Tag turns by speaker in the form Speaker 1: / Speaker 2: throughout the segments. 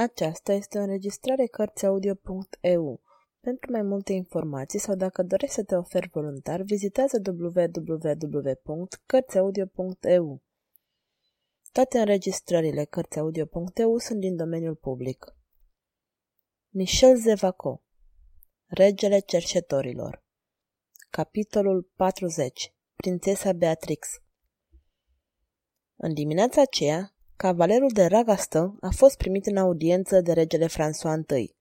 Speaker 1: Aceasta este o înregistrare Cărțiaudio.eu. Pentru mai multe informații sau dacă dorești să te oferi voluntar, vizitează www.cărțiaudio.eu. Toate înregistrările Cărțiaudio.eu sunt din domeniul public. Michel Zevaco Regele cerșetorilor Capitolul 40 Prințesa Beatrix În dimineața aceea, Cavalerul de Ragastă a fost primit în audiență de regele François I.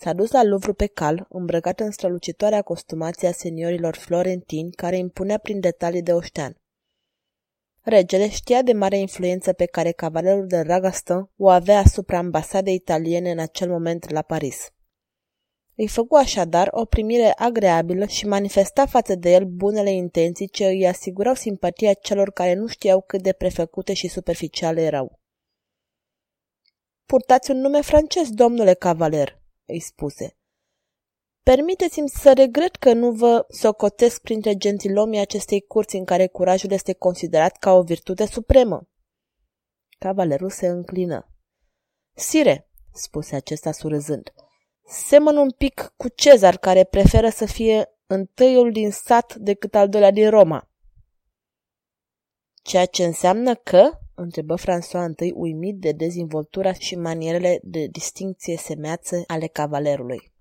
Speaker 1: S-a dus la Louvre pe cal, îmbrăcat în strălucitoarea costumație a seniorilor florentini, care impunea prin detalii de oștean. Regele știa de mare influență pe care cavalerul de Ragastă o avea asupra ambasadei italiene în acel moment la Paris. Îi făcu așadar o primire agreabilă și manifesta față de el bunele intenții ce îi asigurau simpatia celor care nu știau cât de prefăcute și superficiale erau. Purtați un nume francez, domnule cavaler, îi spuse. Permiteți-mi să regret că nu vă socotesc printre gentilomii acestei curți în care curajul este considerat ca o virtute supremă. Cavalerul se înclină. Sire, spuse acesta surâzând, Semăn un pic cu Cezar, care preferă să fie întâiul din sat decât al doilea din Roma. Ceea ce înseamnă că, întrebă François I, uimit de dezvoltura și manierele de distincție semeață ale cavalerului.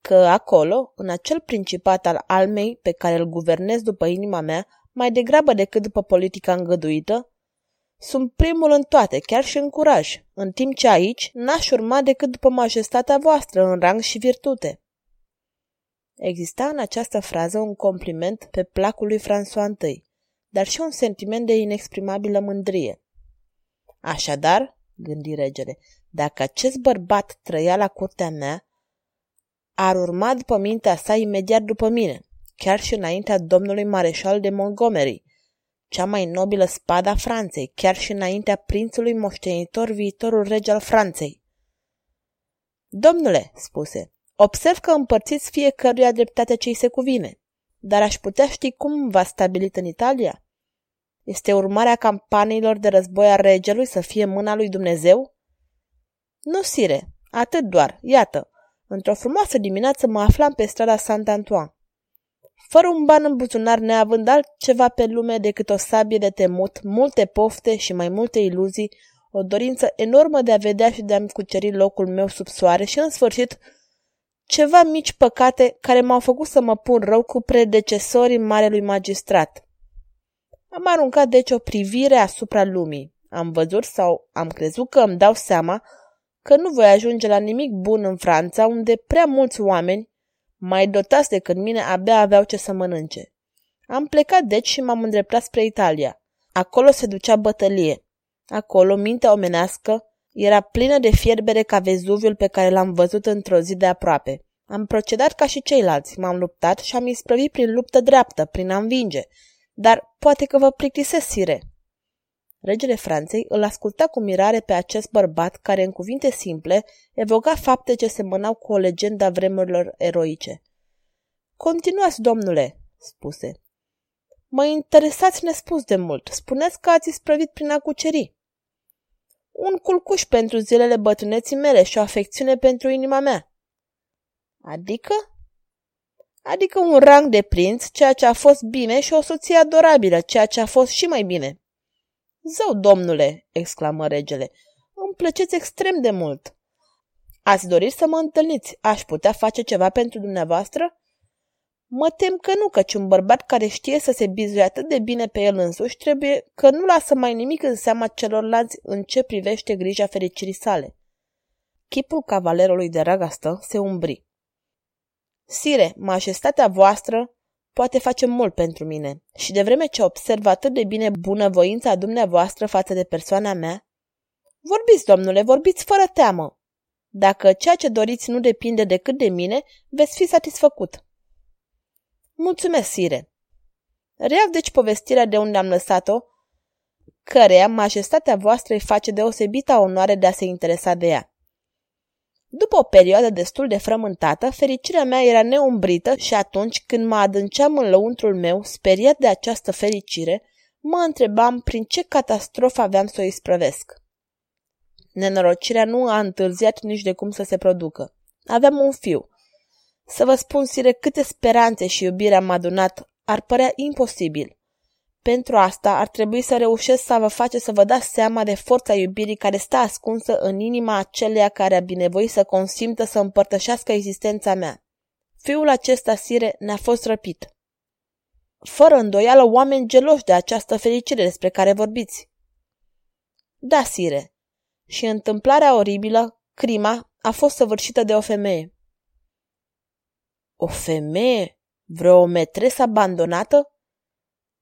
Speaker 1: Că acolo, în acel principat al almei pe care îl guvernez după inima mea, mai degrabă decât după politica îngăduită, sunt primul în toate, chiar și în curaj, în timp ce aici n-aș urma decât după majestatea voastră în rang și virtute. Exista în această frază un compliment pe placul lui François I, dar și un sentiment de inexprimabilă mândrie. Așadar, gândi regele, dacă acest bărbat trăia la curtea mea, ar urma după mintea sa imediat după mine, chiar și înaintea domnului mareșal de Montgomery, cea mai nobilă spada a Franței, chiar și înaintea prințului moștenitor viitorul rege al Franței. Domnule, spuse, observ că împărțiți fiecăruia dreptatea ce-i se cuvine, dar aș putea ști cum v-a stabilit în Italia? Este urmarea campaniilor de război a regelui să fie mâna lui Dumnezeu? Nu, sire, atât doar, iată, într-o frumoasă dimineață mă aflam pe strada Sant-Antoine. Fără un ban în buzunar, neavând altceva pe lume decât o sabie de temut, multe pofte și mai multe iluzii, o dorință enormă de a vedea și de a-mi cuceri locul meu sub soare și, în sfârșit, ceva mici păcate care m-au făcut să mă pun rău cu predecesorii marelui magistrat. Am aruncat deci o privire asupra lumii. Am văzut sau am crezut că îmi dau seama că nu voi ajunge la nimic bun în Franța, unde prea mulți oameni, mai dotați decât mine, abia aveau ce să mănânce. Am plecat deci și m-am îndreptat spre Italia. Acolo se ducea bătălie. Acolo mintea omenească era plină de fierbere ca Vezuviul pe care l-am văzut într-o zi de aproape. Am procedat ca și ceilalți, m-am luptat și am isprăvit prin luptă dreaptă, prin a învinge. Dar poate că vă plictisesc, sire. Regele Franței îl asculta cu mirare pe acest bărbat care, în cuvinte simple, evoca fapte ce semănau cu o legendă a vremurilor eroice. Continuați, domnule, spuse. Mă interesați nespus de mult. Spuneți că ați isprăvit prin a cuceri. Un culcuș pentru zilele bătrâneții mele și o afecțiune pentru inima mea. Adică? Adică un rang de prinț, ceea ce a fost bine, și o soție adorabilă, ceea ce a fost și mai bine. Zău, domnule, exclamă regele, îmi plăceți extrem de mult. Ați dorit să mă întâlniți? Aș putea face ceva pentru dumneavoastră? Mă tem că nu, căci un bărbat care știe să se bizuie atât de bine pe el însuși trebuie că nu lasă mai nimic în seama celorlalți în ce privește grija fericirii sale. Chipul cavalerului de ragastă se umbri. Sire, majestatea voastră poate face mult pentru mine și de vreme ce observ atât de bine bunăvoința dumneavoastră față de persoana mea, vorbiți, domnule, vorbiți fără teamă. Dacă ceea ce doriți nu depinde decât de mine, veți fi satisfăcut. Mulțumesc, sire. Reiau deci povestirea de unde am lăsat-o, căreia majestatea voastră îi face deosebita onoare de a se interesa de ea. După o perioadă destul de frământată, fericirea mea era neumbrită și atunci când mă adânceam în lăuntrul meu, speriat de această fericire, mă întrebam prin ce catastrofă aveam să o isprăvesc. Nenorocirea nu a întârziat nici de cum să se producă. Aveam un fiu. Să vă spun, sire, câte speranțe și iubire am adunat, ar părea imposibil. Pentru asta ar trebui să reușesc să vă face să vă dați seama de forța iubirii care stă ascunsă în inima aceleia care a binevoit să consimtă să împărtășească existența mea. Fiul acesta, sire, ne-a fost răpit. Fără îndoială oameni geloși de această fericire despre care vorbiți. Da, sire. Și întâmplarea oribilă, crima, a fost săvârșită de o femeie. O femeie? Vreo metresă abandonată?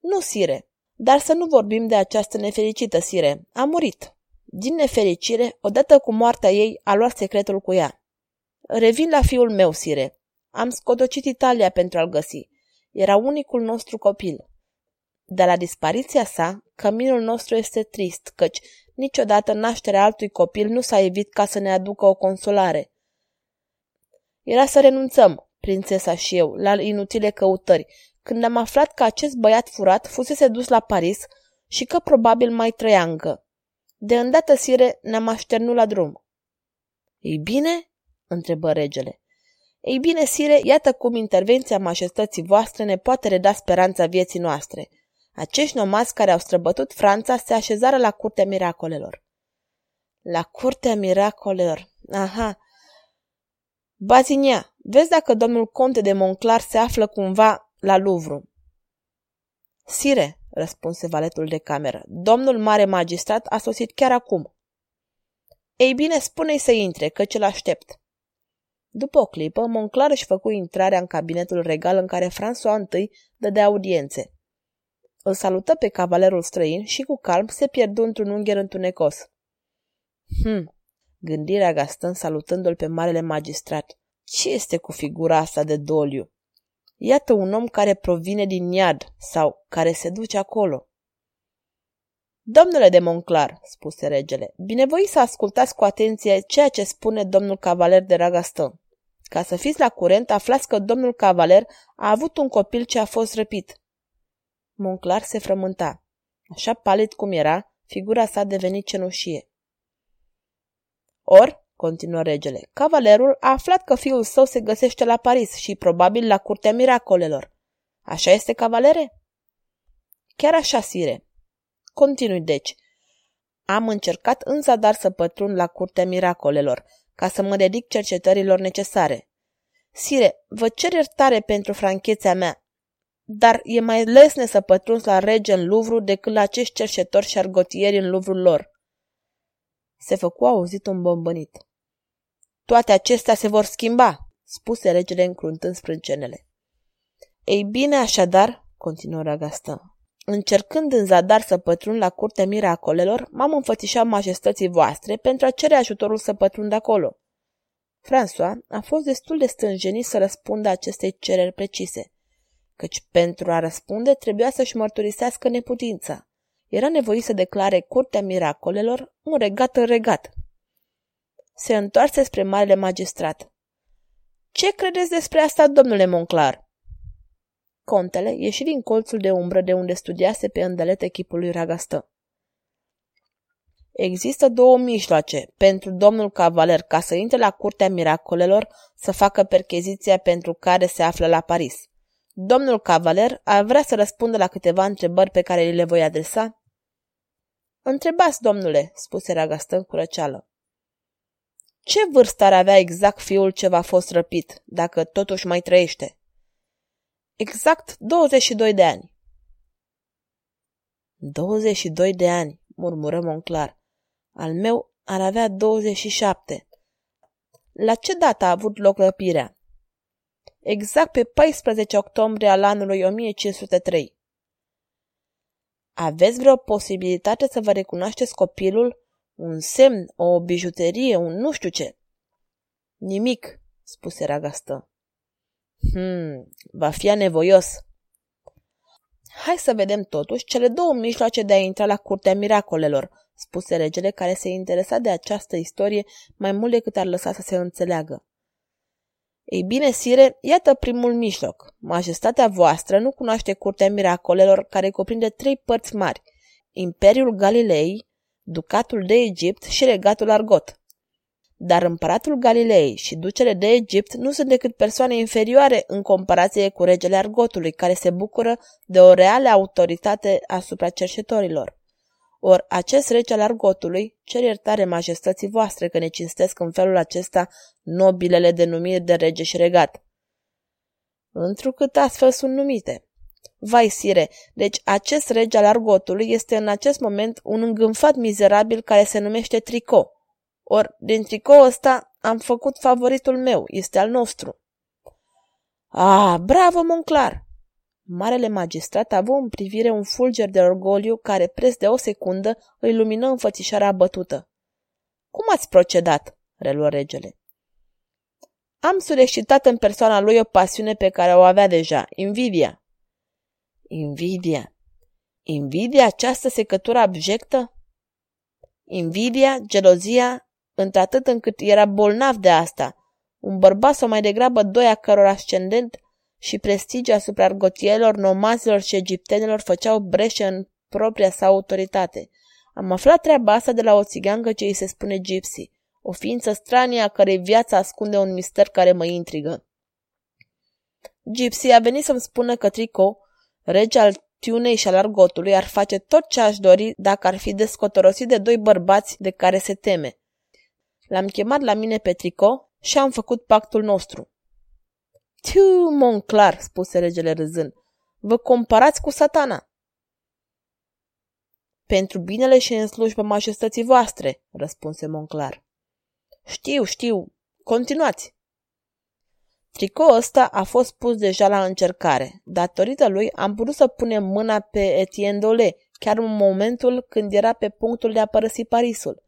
Speaker 1: Nu, sire, dar să nu vorbim de această nefericită sire. A murit. Din nefericire, odată cu moartea ei, a luat secretul cu ea. Revin la fiul meu, sire. Am scotocit Italia pentru a-l găsi. Era unicul nostru copil. De la dispariția sa, căminul nostru este trist, căci niciodată nașterea altui copil nu s-a evit ca să ne aducă o consolare. Era să renunțăm, prințesa și eu, la inutile căutări, când am aflat că acest băiat furat fusese dus la Paris și că probabil mai trăia încă. De îndată sire ne-am așternut la drum. Ei bine? întrebă regele. Ei bine, sire, iată cum intervenția majestății voastre ne poate reda speranța vieții noastre. Acești nomazi care au străbătut Franța se așezară la curtea miracolelor. La curtea miracolelor. Aha. Bazinia, vezi dacă domnul conte de Monclar se află cumva la Louvre. Sire, răspunse valetul de cameră, domnul mare magistrat a sosit chiar acum. Ei bine, spune-i să intre, căci îl aștept. După o clipă, Monclar își făcu intrarea în cabinetul regal în care François I dădea audiențe. Îl salută pe cavalerul străin și cu calm se pierdu într-un ungher întunecos. Hm, gândirea Gaston salutându-l pe marele magistrat. Ce este cu figura asta de doliu? Iată un om care provine din iad sau care se duce acolo. Domnule de Monclar, spuse regele, binevoi să ascultați cu atenție ceea ce spune domnul cavaler de Ragaston. Ca să fiți la curent, aflați că domnul cavaler a avut un copil ce a fost răpit. Monclar se frământa. Așa palid cum era, figura sa a devenit cenușie. Or, continuă regele, cavalerul a aflat că fiul său se găsește la Paris și probabil la curtea miracolelor. Așa este, cavalere? Chiar așa, sire. Continui deci. Am încercat în zadar să pătrund la curtea miracolelor, ca să mă dedic cercetărilor necesare. Sire, vă cer iertare pentru franchețea mea, dar e mai lesne să pătrunzi la rege în Luvru decât la acești cercetători și șargotieri în Luvrul lor. Se făcu auzit un bombănit. Toate acestea se vor schimba, spuse regele încruntând sprâncenele. Ei bine, așadar, continuă Ragastă, încercând în zadar să pătrund la curtea miracolelor, m-am înfățișat majestății voastre pentru a cere ajutorul să pătrund acolo. François a fost destul de stânjenit să răspundă acestei cereri precise, căci pentru a răspunde trebuia să-și mărturisească neputința. Era nevoit să declare curtea miracolelor un regat în regat. Se întoarse spre marele magistrat. Ce credeți despre asta, domnule Monclar? Contele ieși din colțul de umbră de unde studiase pe îndelet echipul lui Ragastă. Există două mijloace pentru domnul cavaler ca să intre la curtea miracolelor să facă percheziția pentru care se află la Paris. Domnul cavaler ar vrea să răspundă la câteva întrebări pe care le voi adresa? Întrebați, domnule, spuse Ragastă cu răceală. Ce vârstă ar avea exact fiul ce v-a fost răpit, dacă totuși mai trăiește? Exact 22 de ani. 22 de ani, murmură Monclar. Al meu ar avea 27. La ce dată a avut loc răpirea? Exact pe 14 octombrie al anului 1503. Aveți vreo posibilitate să vă recunoașteți copilul? Un semn, o bijuterie, un nu știu ce? Nimic, spuse Ragastă. Hmm, va fi nevoios. Hai să vedem totuși cele două mijloace de a intra la curtea miracolelor, spuse regele care se interesa de această istorie mai mult decât ar lăsa să se înțeleagă. Ei bine, sire, iată primul mijloc. Majestatea voastră nu cunoaște curtea miracolelor care cuprinde trei părți mari. Imperiul Galilei, ducatul de Egipt și regatul Argot. Dar împăratul Galilei și ducele de Egipt nu sunt decât persoane inferioare în comparație cu regele Argotului, care se bucură de o reală autoritate asupra cercetorilor. Or, acest rege al Argotului cer iertare majestății voastre că ne cinstesc în felul acesta nobilele denumiri de rege și regat. Întrucât astfel sunt numite. Vai, sire, deci acest rege al Argotului este în acest moment un îngânfat mizerabil care se numește Trico. Or, din tricou ăsta am făcut favoritul meu, este al nostru. Ah, bravo, Monclar! Marele magistrat a avut în privire un fulger de orgoliu care, preț de o secundă, îi lumină înfățișarea abătută. Cum ați procedat?" reluă regele. Am sureșitat în persoana lui o pasiune pe care o avea deja, invidia. Invidia. Invidia această secătură abjectă? Invidia, gelozia, într-atât încât era bolnav de asta. Un bărbat sau mai degrabă doi a căror ascendent și prestigiu asupra argotielor, nomazilor și egiptenilor făceau breșe în propria sa autoritate. Am aflat treaba asta de la o țigancă ce îi se spune Gypsy, o ființă stranie a cărei viață ascunde un mister care mă intrigă. Gypsy a venit să-mi spună că Trico, rege al Tiunei și al Argotului, ar face tot ce aș dori dacă ar fi descotorosit de doi bărbați de care se teme. L-am chemat la mine pe Trico și am făcut pactul nostru. Tiu, Monclar, spuse regele râzând, vă comparați cu satana. Pentru binele și în slujba majestății voastre, răspunse Monclar. Știu, știu, continuați. Tricou ăsta a fost pus deja la încercare. Datorită lui am putut să punem mâna pe Etienne Dole, chiar în momentul când era pe punctul de a părăsi Parisul.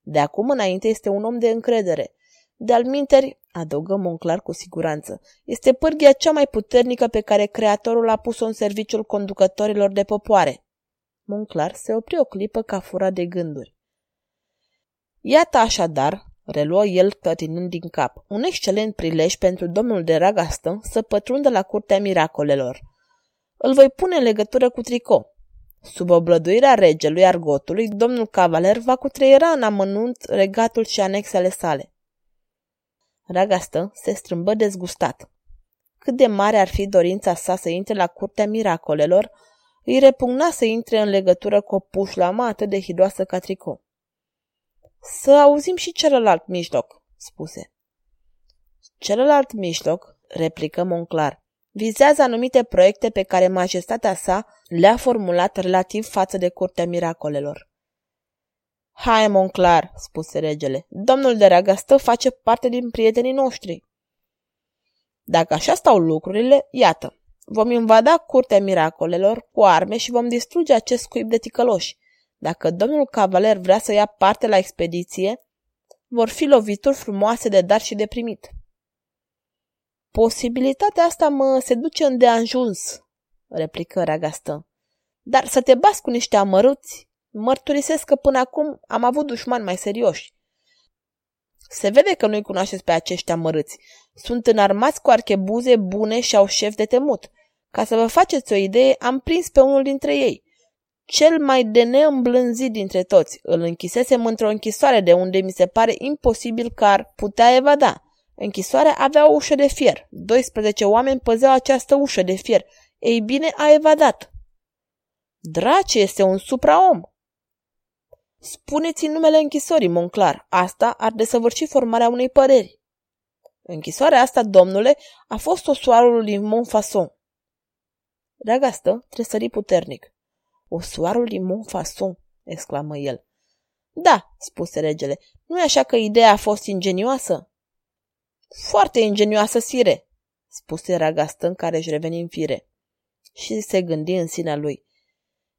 Speaker 1: De acum înainte este un om de încredere. De-al minteri, adăugă Monclar cu siguranță, este pârghia cea mai puternică pe care creatorul a pus-o în serviciul conducătorilor de popoare. Monclar se opri o clipă ca fura de gânduri. Iată așadar, reluă el clătinând din cap, un excelent prilej pentru domnul de Ragastă să pătrundă la curtea miracolelor. Îl voi pune în legătură cu tricou. Sub oblăduirea regelui Argotului, domnul cavaler va cutreiera în amănunt regatul și anexele sale. Ragastă se strâmbă dezgustat. Cât de mare ar fi dorința sa să intre la curtea miracolelor, îi repugna să intre în legătură cu o pușlamă atât de hidoasă ca tricou. Să auzim și celălalt mijloc, spuse. Celălalt mijloc, replică Monclar, vizează anumite proiecte pe care majestatea sa le-a formulat relativ față de curtea miracolelor. Hai, Monclar, spuse regele, domnul de Ragastă face parte din prietenii noștri. Dacă așa stau lucrurile, iată, vom invada curtea miracolelor cu arme și vom distruge acest cuib de ticăloși. Dacă domnul cavaler vrea să ia parte la expediție, vor fi lovituri frumoase de dar și de primit. Posibilitatea asta mă seduce îndeajuns, replică Ragastă. Dar să te bați cu niște amăruți, mărturisesc că până acum am avut dușmani mai serioși. Se vede că nu-i cunoașteți pe aceștia amărâți. Sunt înarmați cu archebuze bune și au șef de temut. Ca să vă faceți o idee, am prins pe unul dintre ei. Cel mai de neîmblânzit dintre toți. Îl închisesem într-o închisoare de unde mi se pare imposibil că ar putea evada. Închisoarea avea o ușă de fier. 12 oameni păzeau această ușă de fier. Ei bine, a evadat. Drace este un supraom. Spuneți-i numele închisorii, Monclar. Asta ar desăvârși formarea unei păreri. Închisoarea asta, domnule, a fost osoarul din Montfason. Reagastă tresări puternic. Osoarul din Montfason, exclamă el. Da, spuse regele, nu e așa că ideea a fost ingenioasă? Foarte ingenioasă, sire, spuse Ragastă în care își reveni în fire. Și se gândi în sinea lui.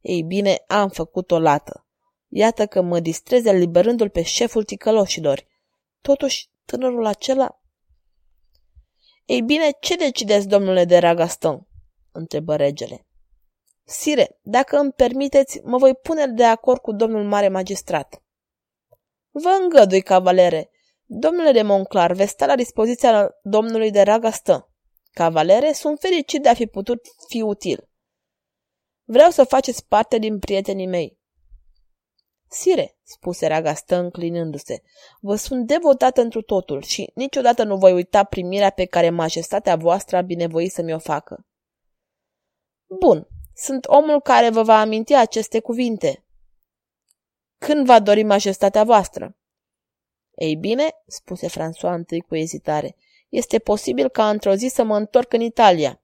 Speaker 1: Ei bine, am făcut o lată. Iată că mă distreze eliberându-l pe șeful ticăloșilor. Totuși, tânărul acela... Ei bine, ce decideți, domnule de Ragaston? întrebă regele. Sire, dacă îmi permiteți, mă voi pune de acord cu domnul mare magistrat. Vă îngădui, cavalere. Domnule de Monclar, veți sta la dispoziția domnului de Ragastă. Cavalere, sunt fericit de a fi putut fi util. Vreau să faceți parte din prietenii mei. Sire, spuse Ragastă înclinându-se, vă sunt devotată întru totul și niciodată nu voi uita primirea pe care majestatea voastră a binevoit să mi-o facă. Bun, sunt omul care vă va aminti aceste cuvinte. Când va dori majestatea voastră? Ei bine, spuse François întâi cu ezitare, este posibil ca într-o zi să mă întorc în Italia.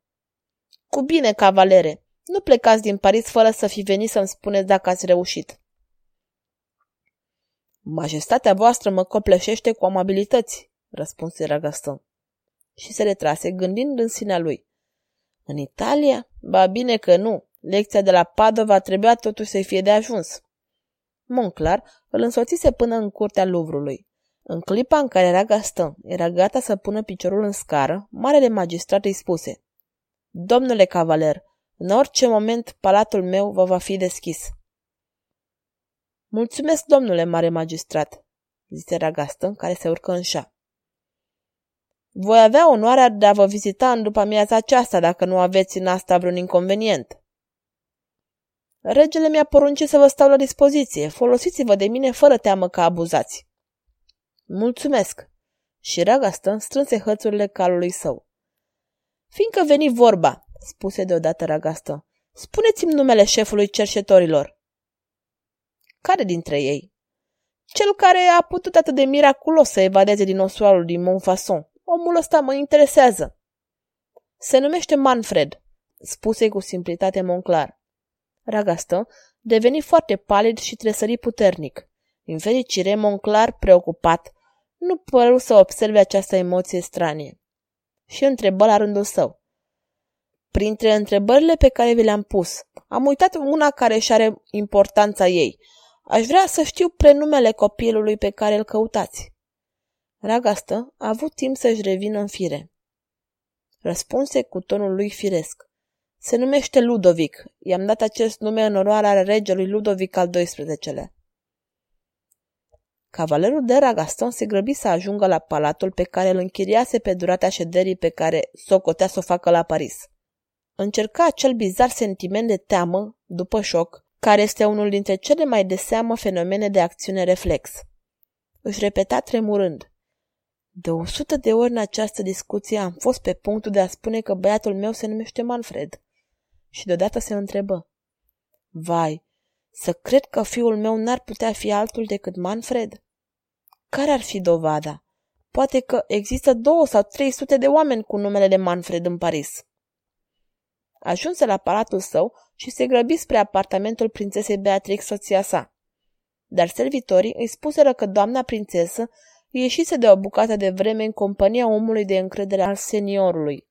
Speaker 1: Cu bine, cavalere, nu plecați din Paris fără să fi venit să-mi spuneți dacă ați reușit. Majestatea voastră mă copleșește cu amabilități, răspunse Ragaston. Și se retrase, gândind în sinea lui. În Italia? Ba bine că nu. Lecția de la Padova trebuia totuși să-i fie de ajuns. Monclar îl însoțise până în curtea Luvrului. În clipa în care era Gaston, era gata să pună piciorul în scară, marele magistrat îi spuse Domnule cavaler, în orice moment palatul meu vă va fi deschis. Mulțumesc, domnule mare magistrat, zise Ragaston, care se urcă în șa. Voi avea onoarea de a vă vizita în după amiaza aceasta, dacă nu aveți în asta vreun inconvenient. Regele mi-a poruncit să vă stau la dispoziție. Folosiți-vă de mine fără teamă că abuzați. Mulțumesc. Și Ragaston strânse hățurile calului său. Fiindcă veni vorba, spuse deodată Ragaston, spuneți-mi numele șefului cerșetorilor. Care dintre ei? Cel care a putut atât de miraculos să evadeze din osoarul din Montfaucon. Omul ăsta mă interesează. Se numește Manfred, spuse cu simplitate Monclar. Ragastă deveni foarte palid și tresări puternic. Din fericire, Monclar, preocupat, nu păru să observe această emoție stranie. Și întrebă la rândul său. Printre întrebările pe care vi le-am pus, am uitat una care și are importanța ei. Aș vrea să știu prenumele copilului pe care îl căutați. Ragastă a avut timp să-și revină în fire. Răspunse cu tonul lui firesc. Se numește Ludovic. I-am dat acest nume în onoarea regelui Ludovic al XII-lea. Cavalerul de Ragaston se grăbi să ajungă la palatul pe care îl închiriase pe durata șederii pe care socotea să o facă la Paris. Încerca acel bizar sentiment de teamă, după șoc, care este unul dintre cele mai de seamă fenomene de acțiune reflex. Își repeta tremurând. De o sută de ori în această discuție am fost pe punctul de a spune că băiatul meu se numește Manfred. Și deodată se întrebă. Vai, să cred că fiul meu n-ar putea fi altul decât Manfred? Care ar fi dovada? Poate că există două sau trei sute de oameni cu numele de Manfred în Paris. Ajunse la palatul său și se grăbi spre apartamentul prințesei Beatrix, soția sa. Dar servitorii îi spuseră că doamna prințesă ieșise de o bucată de vreme în compania omului de încredere al seniorului.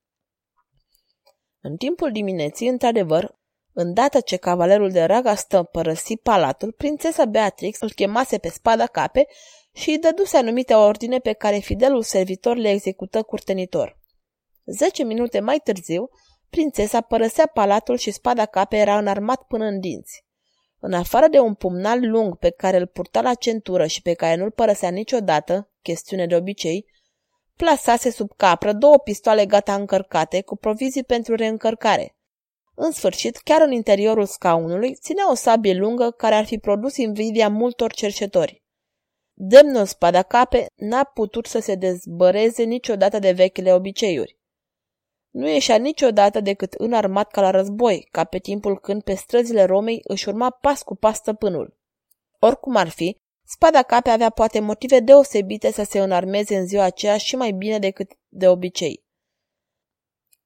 Speaker 1: În timpul dimineții, într-adevăr, îndată ce cavalerul de raga stă părăsi palatul, prințesa Beatrix îl chemase pe spada cape și îi dăduse anumite ordine pe care fidelul servitor le execută curtenitor. Zece minute mai târziu, prințesa părăsea palatul și spada cape era înarmat până în dinți. În afară de un pumnal lung pe care îl purta la centură și pe care nu-l părăsea niciodată, chestiune de obicei, plasase sub capră două pistoale gata încărcate cu provizii pentru reîncărcare. În sfârșit, chiar în interiorul scaunului, ținea o sabie lungă care ar fi produs invidia multor cercetori. Demnul spada cape n-a putut să se dezbăreze niciodată de vechile obiceiuri. Nu ieșea niciodată decât înarmat ca la război, ca pe timpul când pe străzile Romei își urma pas cu pas stăpânul. Oricum ar fi, spada cape avea poate motive deosebite să se înarmeze în ziua aceea și mai bine decât de obicei.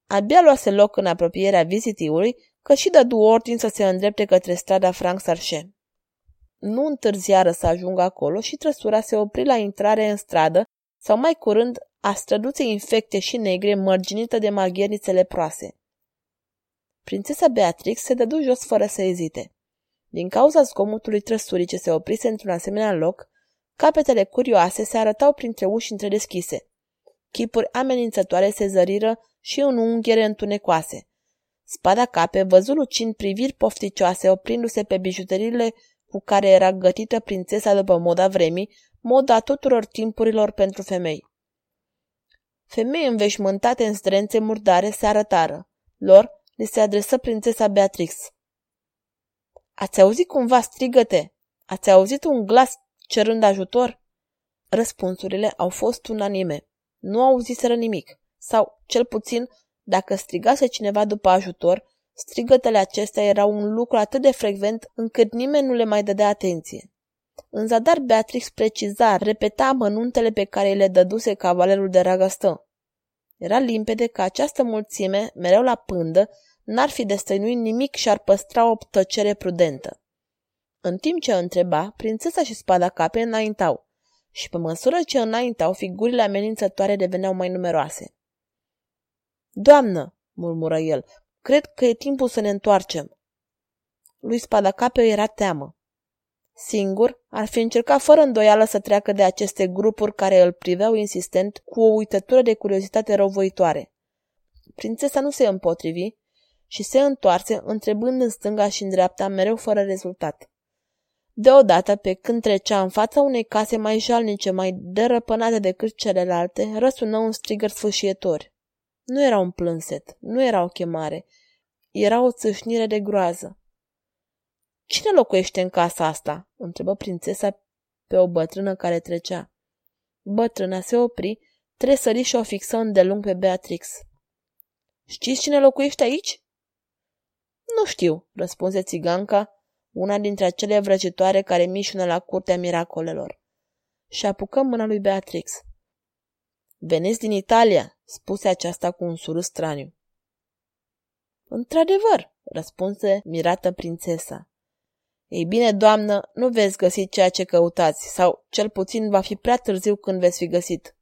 Speaker 1: Abia luase loc în apropierea vizitiului că și dădu ordin să se îndrepte către strada Frank Sarche. Nu întârziară să ajungă acolo și trăsura se opri la intrare în stradă sau mai curând a străduței infecte și negre mărginită de maghierițele proase. Prințesa Beatrix se dădu jos fără să ezite. Din cauza zgomotului trăsurii ce se oprise într-un asemenea loc, capetele curioase se arătau printre uși întredeschise. Chipuri amenințătoare se zăriră și în unghiere întunecoase. Spada cape văzu lucind priviri pofticioase oprindu-se pe bijuteriile cu care era gătită prințesa după moda vremii, moda tuturor timpurilor pentru femei. Femei înveșmântate în străințe murdare se arătară. Lor le se adresă prințesa Beatrix. Ați auzit cumva strigăte? Ați auzit un glas cerând ajutor? Răspunsurile au fost unanime. Nu auziseră nimic. Sau, cel puțin, dacă strigase cineva după ajutor, strigătele acestea erau un lucru atât de frecvent încât nimeni nu le mai dădea atenție. În zadar Beatrix preciza, repeta mănuntele pe care le dăduse cavalerul de ragăstă. Era limpede că această mulțime, mereu la pândă, n-ar fi destăinuit nimic și ar păstra o tăcere prudentă. În timp ce întreba, prințesa și spada cape înaintau și pe măsură ce înaintau, figurile amenințătoare deveneau mai numeroase. Doamnă, murmură el, cred că e timpul să ne întoarcem. Lui spada cape era teamă. Singur, ar fi încercat fără îndoială să treacă de aceste grupuri care îl priveau insistent cu o uitătură de curiozitate răvoitoare. Prințesa nu se împotrivi și se întoarse, întrebând în stânga și în dreapta, mereu fără rezultat. Deodată, pe când trecea în fața unei case mai jalnice, mai derăpânate decât celelalte, răsună un strigăr sfâșietor. Nu era un plânset, nu era o chemare, era o țâșnire de groază. Cine locuiește în casa asta?" întrebă prințesa pe o bătrână care trecea. Bătrâna se opri, tresări și o fixă îndelung pe Beatrix. Știți cine locuiește aici?" Nu știu," răspunse țiganca, una dintre acele vrăjitoare care mișună la curtea miracolelor. Și apucă mâna lui Beatrix. Veniți din Italia, spuse aceasta cu un surâs straniu. Într-adevăr, răspunse mirată prințesa. Ei bine, doamnă, nu veți găsi ceea ce căutați, sau cel puțin va fi prea târziu când veți fi găsit.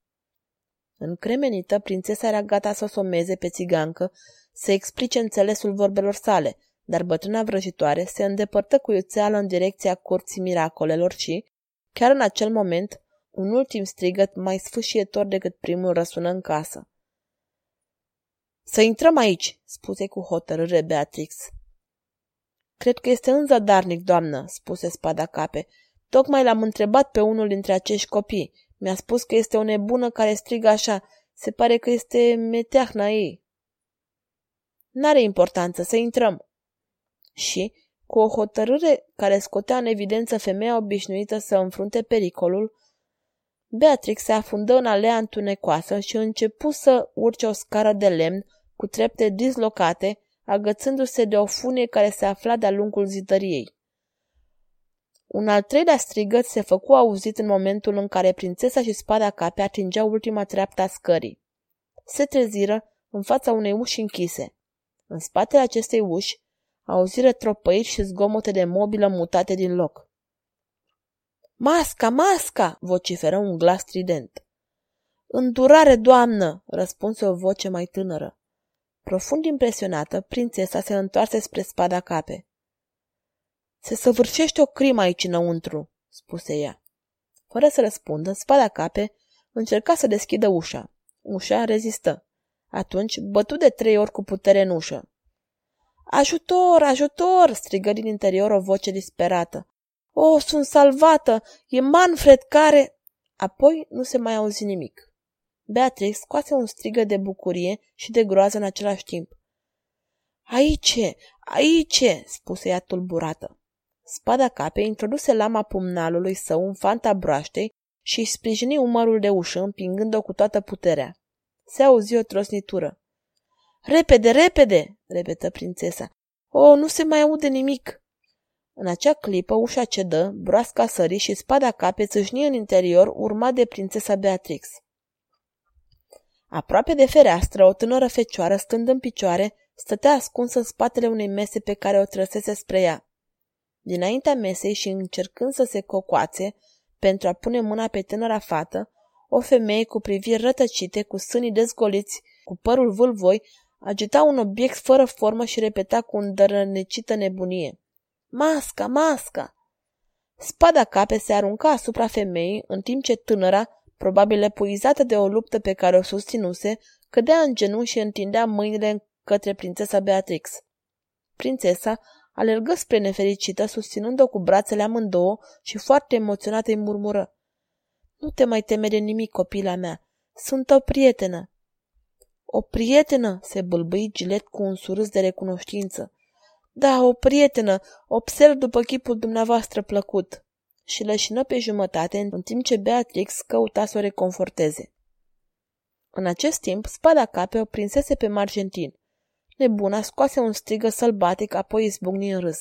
Speaker 1: Încremenită, prințesa era gata să o someze pe țigancă, să explice înțelesul vorbelor sale, dar bătrâna vrăjitoare se îndepărtă cu iuțeală în direcția curții miracolelor și, chiar în acel moment, un ultim strigăt mai sfâșietor decât primul răsună în casă. Să intrăm aici, spuse cu hotărâre Beatrix. Cred că este înzadarnic, doamnă, spuse spada cape. Tocmai l-am întrebat pe unul dintre acești copii. Mi-a spus că este o nebună care strigă așa. Se pare că este meteahna ei. N-are importanță, să intrăm. Și, cu o hotărâre care scotea în evidență femeia obișnuită să înfrunte pericolul, Beatrix se afundă în alea întunecoasă și începu să urce o scară de lemn cu trepte dislocate, agățându-se de o funie care se afla de-a lungul zidăriei. Un al treilea strigăt se făcu auzit în momentul în care prințesa și spada cape atingeau ultima treaptă a scării. Se treziră în fața unei uși închise. În spatele acestei uși auziră tropăiri și zgomote de mobilă mutate din loc. Masca, masca!" vociferă un glas strident. Îndurare, doamnă!" răspunse o voce mai tânără. Profund impresionată, prințesa se întoarse spre spada cape. Se săvârșește o crimă aici înăuntru, spuse ea. Fără să răspundă, spada cape încerca să deschidă ușa. Ușa rezistă. Atunci bătu de trei ori cu putere în ușă. Ajutor, ajutor! strigă din interior o voce disperată. O, sunt salvată! E Manfred care... Apoi nu se mai auzi nimic. Beatrix scoase un strigă de bucurie și de groază în același timp. Aici, aici, spuse ea tulburată. Spada cape introduse lama pumnalului său în fanta broaștei și își sprijini umărul de ușă, împingând-o cu toată puterea. Se auzi o trosnitură. Repede, repede!" repetă prințesa. O, nu se mai aude nimic!" În acea clipă ușa cedă, broasca sări și spada cape țâșni în interior, urmat de prințesa Beatrix. Aproape de fereastră, o tânără fecioară, stând în picioare, stătea ascunsă în spatele unei mese pe care o trăsese spre ea. Dinaintea mesei și încercând să se cocoațe pentru a pune mâna pe tânăra fată, o femeie cu priviri rătăcite, cu sânii dezgoliți, cu părul vâlvoi, agita un obiect fără formă și repeta cu îndărănecită nebunie. Masca, masca! Spada cape se arunca asupra femeii, în timp ce tânăra, probabil epuizată de o luptă pe care o susținuse, cădea în genunchi și întindea mâinile către prințesa Beatrix. Prințesa alergă spre nefericită, susținând-o cu brațele amândouă și foarte emoționată îi murmură. Nu te mai teme de nimic, copila mea. Sunt o prietenă. O prietenă, se bâlbâi Gilet cu un surâs de recunoștință. Da, o prietenă, observ după chipul dumneavoastră plăcut. Și leșină pe jumătate în timp ce Beatrix căuta să o reconforteze. În acest timp, spada cape o prinsese pe Margentin. Nebuna scoase un strigă sălbatic, apoi izbucni în râs.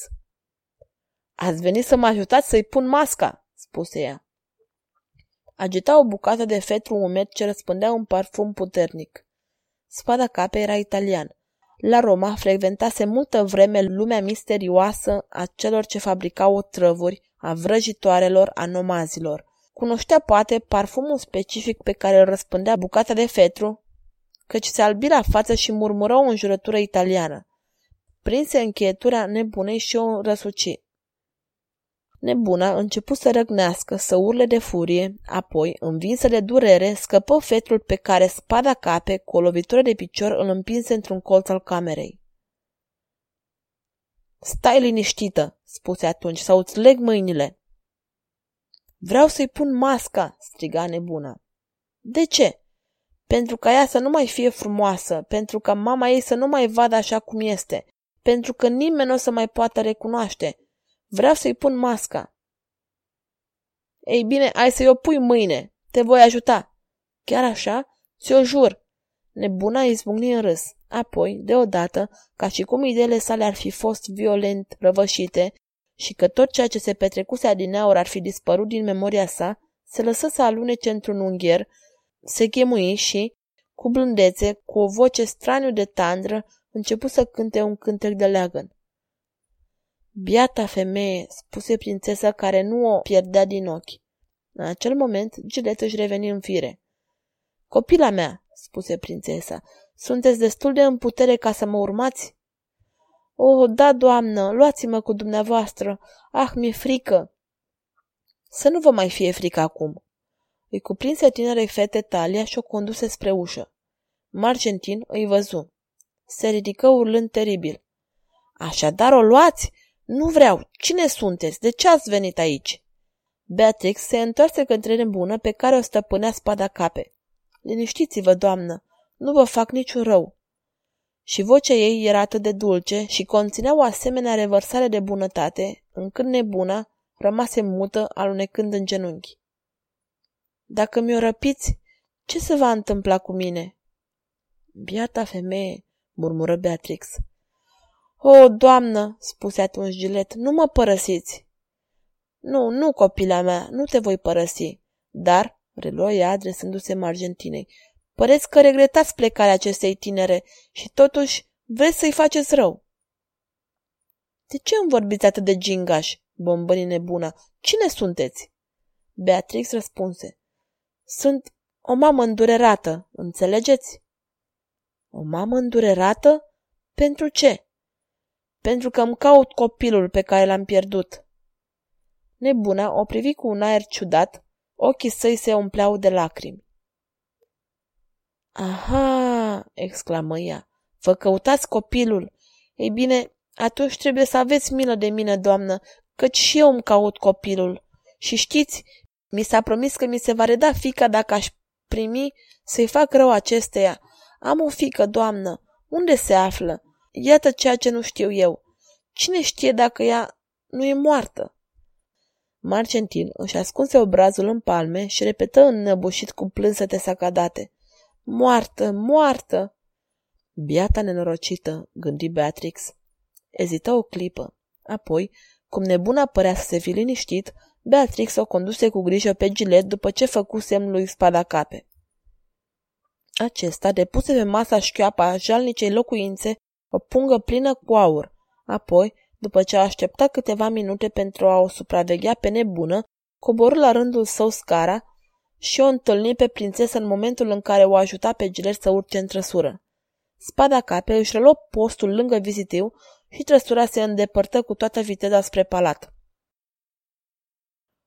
Speaker 1: Ați venit să mă ajutați să-i pun masca, spuse ea. Agita o bucată de fetru umed ce răspândea un parfum puternic. Spada cape era italian. La Roma frecventase multă vreme lumea misterioasă a celor ce fabricau otrăvuri, a vrăjitoarelor, a nomazilor. Cunoștea poate parfumul specific pe care îl răspândea bucata de fetru, căci se albi la față și murmură o înjurătură italiană. Prinse încheietura nebunei și o răsuci. Nebuna început să răgnească, să urle de furie, apoi, învinsă de durere, scăpă fetrul pe care spada cape, cu o lovitură de picior, îl împinse într-un colț al camerei. Stai liniștită, spuse atunci, sau îți leg mâinile. Vreau să-i pun masca, striga nebuna. De ce? Pentru ca ea să nu mai fie frumoasă, pentru ca mama ei să nu mai vadă așa cum este, pentru că nimeni nu o să mai poată recunoaște, Vreau să-i pun masca. Ei bine, ai să-i o pui mâine. Te voi ajuta. Chiar așa? Ți-o jur. Nebuna izbucni în râs. Apoi, deodată, ca și cum ideile sale ar fi fost violent răvășite și că tot ceea ce se petrecuse adineaur ar fi dispărut din memoria sa, se lăsă să alunece într-un ungher, se chemui și, cu blândețe, cu o voce straniu de tandră, început să cânte un cântec de leagăn. Biata femeie, spuse prințesa care nu o pierdea din ochi. În acel moment, Gilet își reveni în fire. Copila mea, spuse prințesa, sunteți destul de în putere ca să mă urmați? Oh, da, doamnă, luați-mă cu dumneavoastră. Ah, mi-e frică. Să nu vă mai fie frică acum. Îi cuprinse tinerei fete talia și o conduse spre ușă. Margentin îi văzu. Se ridică urlând teribil. Așadar o luați? Nu vreau. Cine sunteți? De ce ați venit aici? Beatrix se întoarse către nebună pe care o stăpânea spada cape. Liniștiți-vă, doamnă, nu vă fac niciun rău. Și vocea ei era atât de dulce și conținea o asemenea revărsare de bunătate, încât nebuna rămase mută, alunecând în genunchi. Dacă mi-o răpiți, ce se va întâmpla cu mine? Biata femeie, murmură Beatrix. O, doamnă, spuse atunci Gilet, nu mă părăsiți. Nu, nu, copila mea, nu te voi părăsi. Dar, reluă ea adresându-se Margentinei, păreți că regretați plecarea acestei tinere și totuși vreți să-i faceți rău. De ce îmi vorbiți atât de gingaș, bombănii nebună? Cine sunteți? Beatrix răspunse. Sunt o mamă îndurerată, înțelegeți? O mamă îndurerată? Pentru ce? pentru că îmi caut copilul pe care l-am pierdut. Nebuna o privi cu un aer ciudat, ochii săi se umpleau de lacrimi. Aha, exclamă ea, vă căutați copilul. Ei bine, atunci trebuie să aveți milă de mine, doamnă, căci și eu îmi caut copilul. Și știți, mi s-a promis că mi se va reda fica dacă aș primi să-i fac rău acesteia. Am o fică, doamnă. Unde se află? Iată ceea ce nu știu eu. Cine știe dacă ea nu e moartă? Marcentin își ascunse obrazul în palme și repetă înnăbușit cu plânsete sacadate. Moartă, moartă! Biata nenorocită, gândi Beatrix. Ezită o clipă. Apoi, cum nebuna părea să se fi liniștit, Beatrix o conduse cu grijă pe gilet după ce făcu semnul lui spada cape. Acesta depuse pe masa șchioapa a jalnicei locuințe o pungă plină cu aur. Apoi, după ce a așteptat câteva minute pentru a o supraveghea pe nebună, coborâ la rândul său scara și o întâlni pe prințesă în momentul în care o ajuta pe gilet să urce în trăsură. Spada cape își reluă postul lângă vizitiu și trăsura se îndepărtă cu toată viteza spre palat.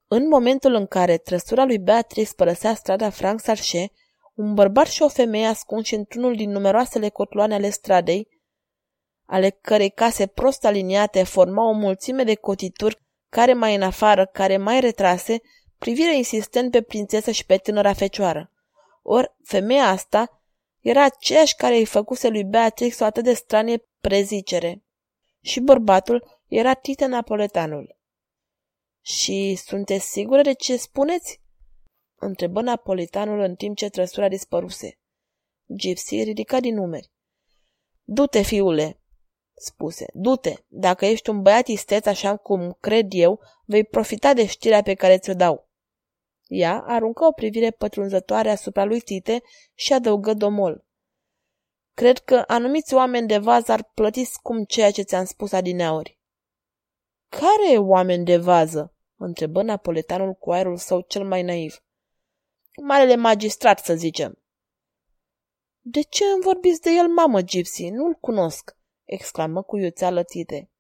Speaker 1: În momentul în care trăsura lui Beatrice părăsea strada Frank Sarche, un bărbat și o femeie ascunși într-unul din numeroasele cotloane ale stradei, ale cărei case prost aliniate formau o mulțime de cotituri care mai în afară, care mai retrase, privire insistent pe prințesă și pe tânăra fecioară. Ori femeia asta era aceeași care îi făcuse lui Beatrix o atât de stranie prezicere. Și bărbatul era Tite Napoletanul. Și sunteți sigură de ce spuneți? Întrebă Napolitanul în timp ce trăsura dispăruse. Gypsy ridica din numeri. Du-te, fiule, spuse. Du-te, dacă ești un băiat isteț așa cum cred eu, vei profita de știrea pe care ți-o dau. Ea aruncă o privire pătrunzătoare asupra lui Tite și adăugă domol. Cred că anumiți oameni de vază ar plăti scum ceea ce ți-am spus adineauri. Care e oameni de vază? întrebă napoletanul cu aerul său cel mai naiv. Marele magistrat, să zicem. De ce îmi vorbiți de el, mamă, Gypsy? Nu-l cunosc, exclamă cu iuțeală Tite.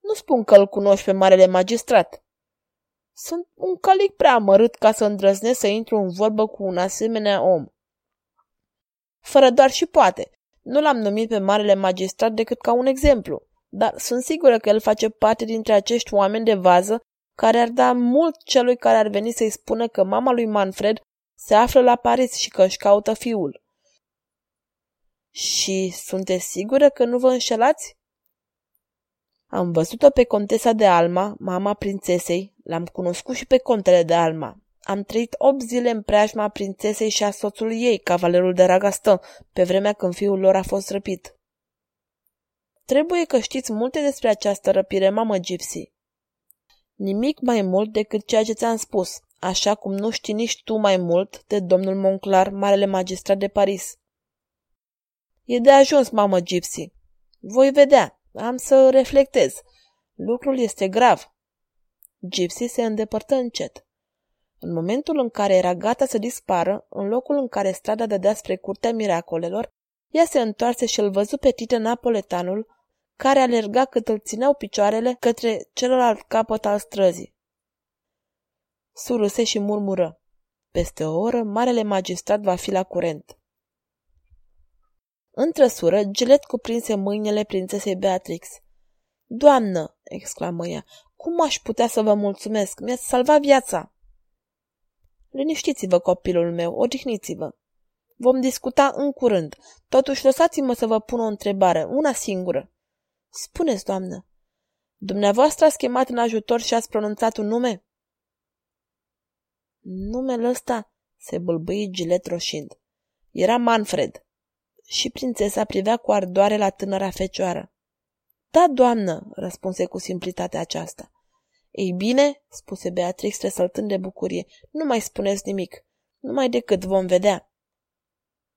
Speaker 1: Nu spun că îl cunoști pe marele magistrat. Sunt un calic prea amărât ca să îndrăznesc să intru în vorbă cu un asemenea om. Fără doar și poate. Nu l-am numit pe marele magistrat decât ca un exemplu, dar sunt sigură că el face parte dintre acești oameni de vază care ar da mult celui care ar veni să-i spună că mama lui Manfred se află la Paris și că își caută fiul. Și sunteți sigură că nu vă înșelați? Am văzut-o pe contesa de Alma, mama prințesei, l-am cunoscut și pe contele de Alma. Am trăit 8 zile în preajma prințesei și a soțului ei, cavalerul de Ragastă, pe vremea când fiul lor a fost răpit. Trebuie că știți multe despre această răpire, mamă Gypsy. Nimic mai mult decât ceea ce ți-am spus, așa cum nu știi nici tu mai mult de domnul Monclar, marele magistrat de Paris. E de ajuns, mamă Gypsy. Voi vedea. Am să reflectez. Lucrul este grav. Gypsy se îndepărtă încet. În momentul în care era gata să dispară, în locul în care strada dădea spre curtea miracolelor, ea se întoarse și îl văzu pe Tite Napoletanul, care alerga cât îl țineau picioarele către celălalt capăt al străzii. Suruse și murmură. Peste o oră, marele magistrat va fi la curent. În trăsură, Gilet cuprinse mâinile prințesei Beatrix. Doamnă, exclamă ea, cum aș putea să vă mulțumesc? Mi-ați salvat viața! Liniștiți-vă, copilul meu, odihniți-vă. Vom discuta în curând. Totuși, lăsați-mă să vă pun o întrebare, una singură. Spuneți, doamnă, dumneavoastră ați chemat în ajutor și ați pronunțat un nume? Numele ăsta se bâlbâi gilet roșind. Era Manfred. Și prințesa privea cu ardoare la tânăra fecioară. Da, doamnă, răspunse cu simplitatea aceasta. Ei bine, spuse Beatrix, resăltând de bucurie, nu mai spuneți nimic. Numai decât vom vedea.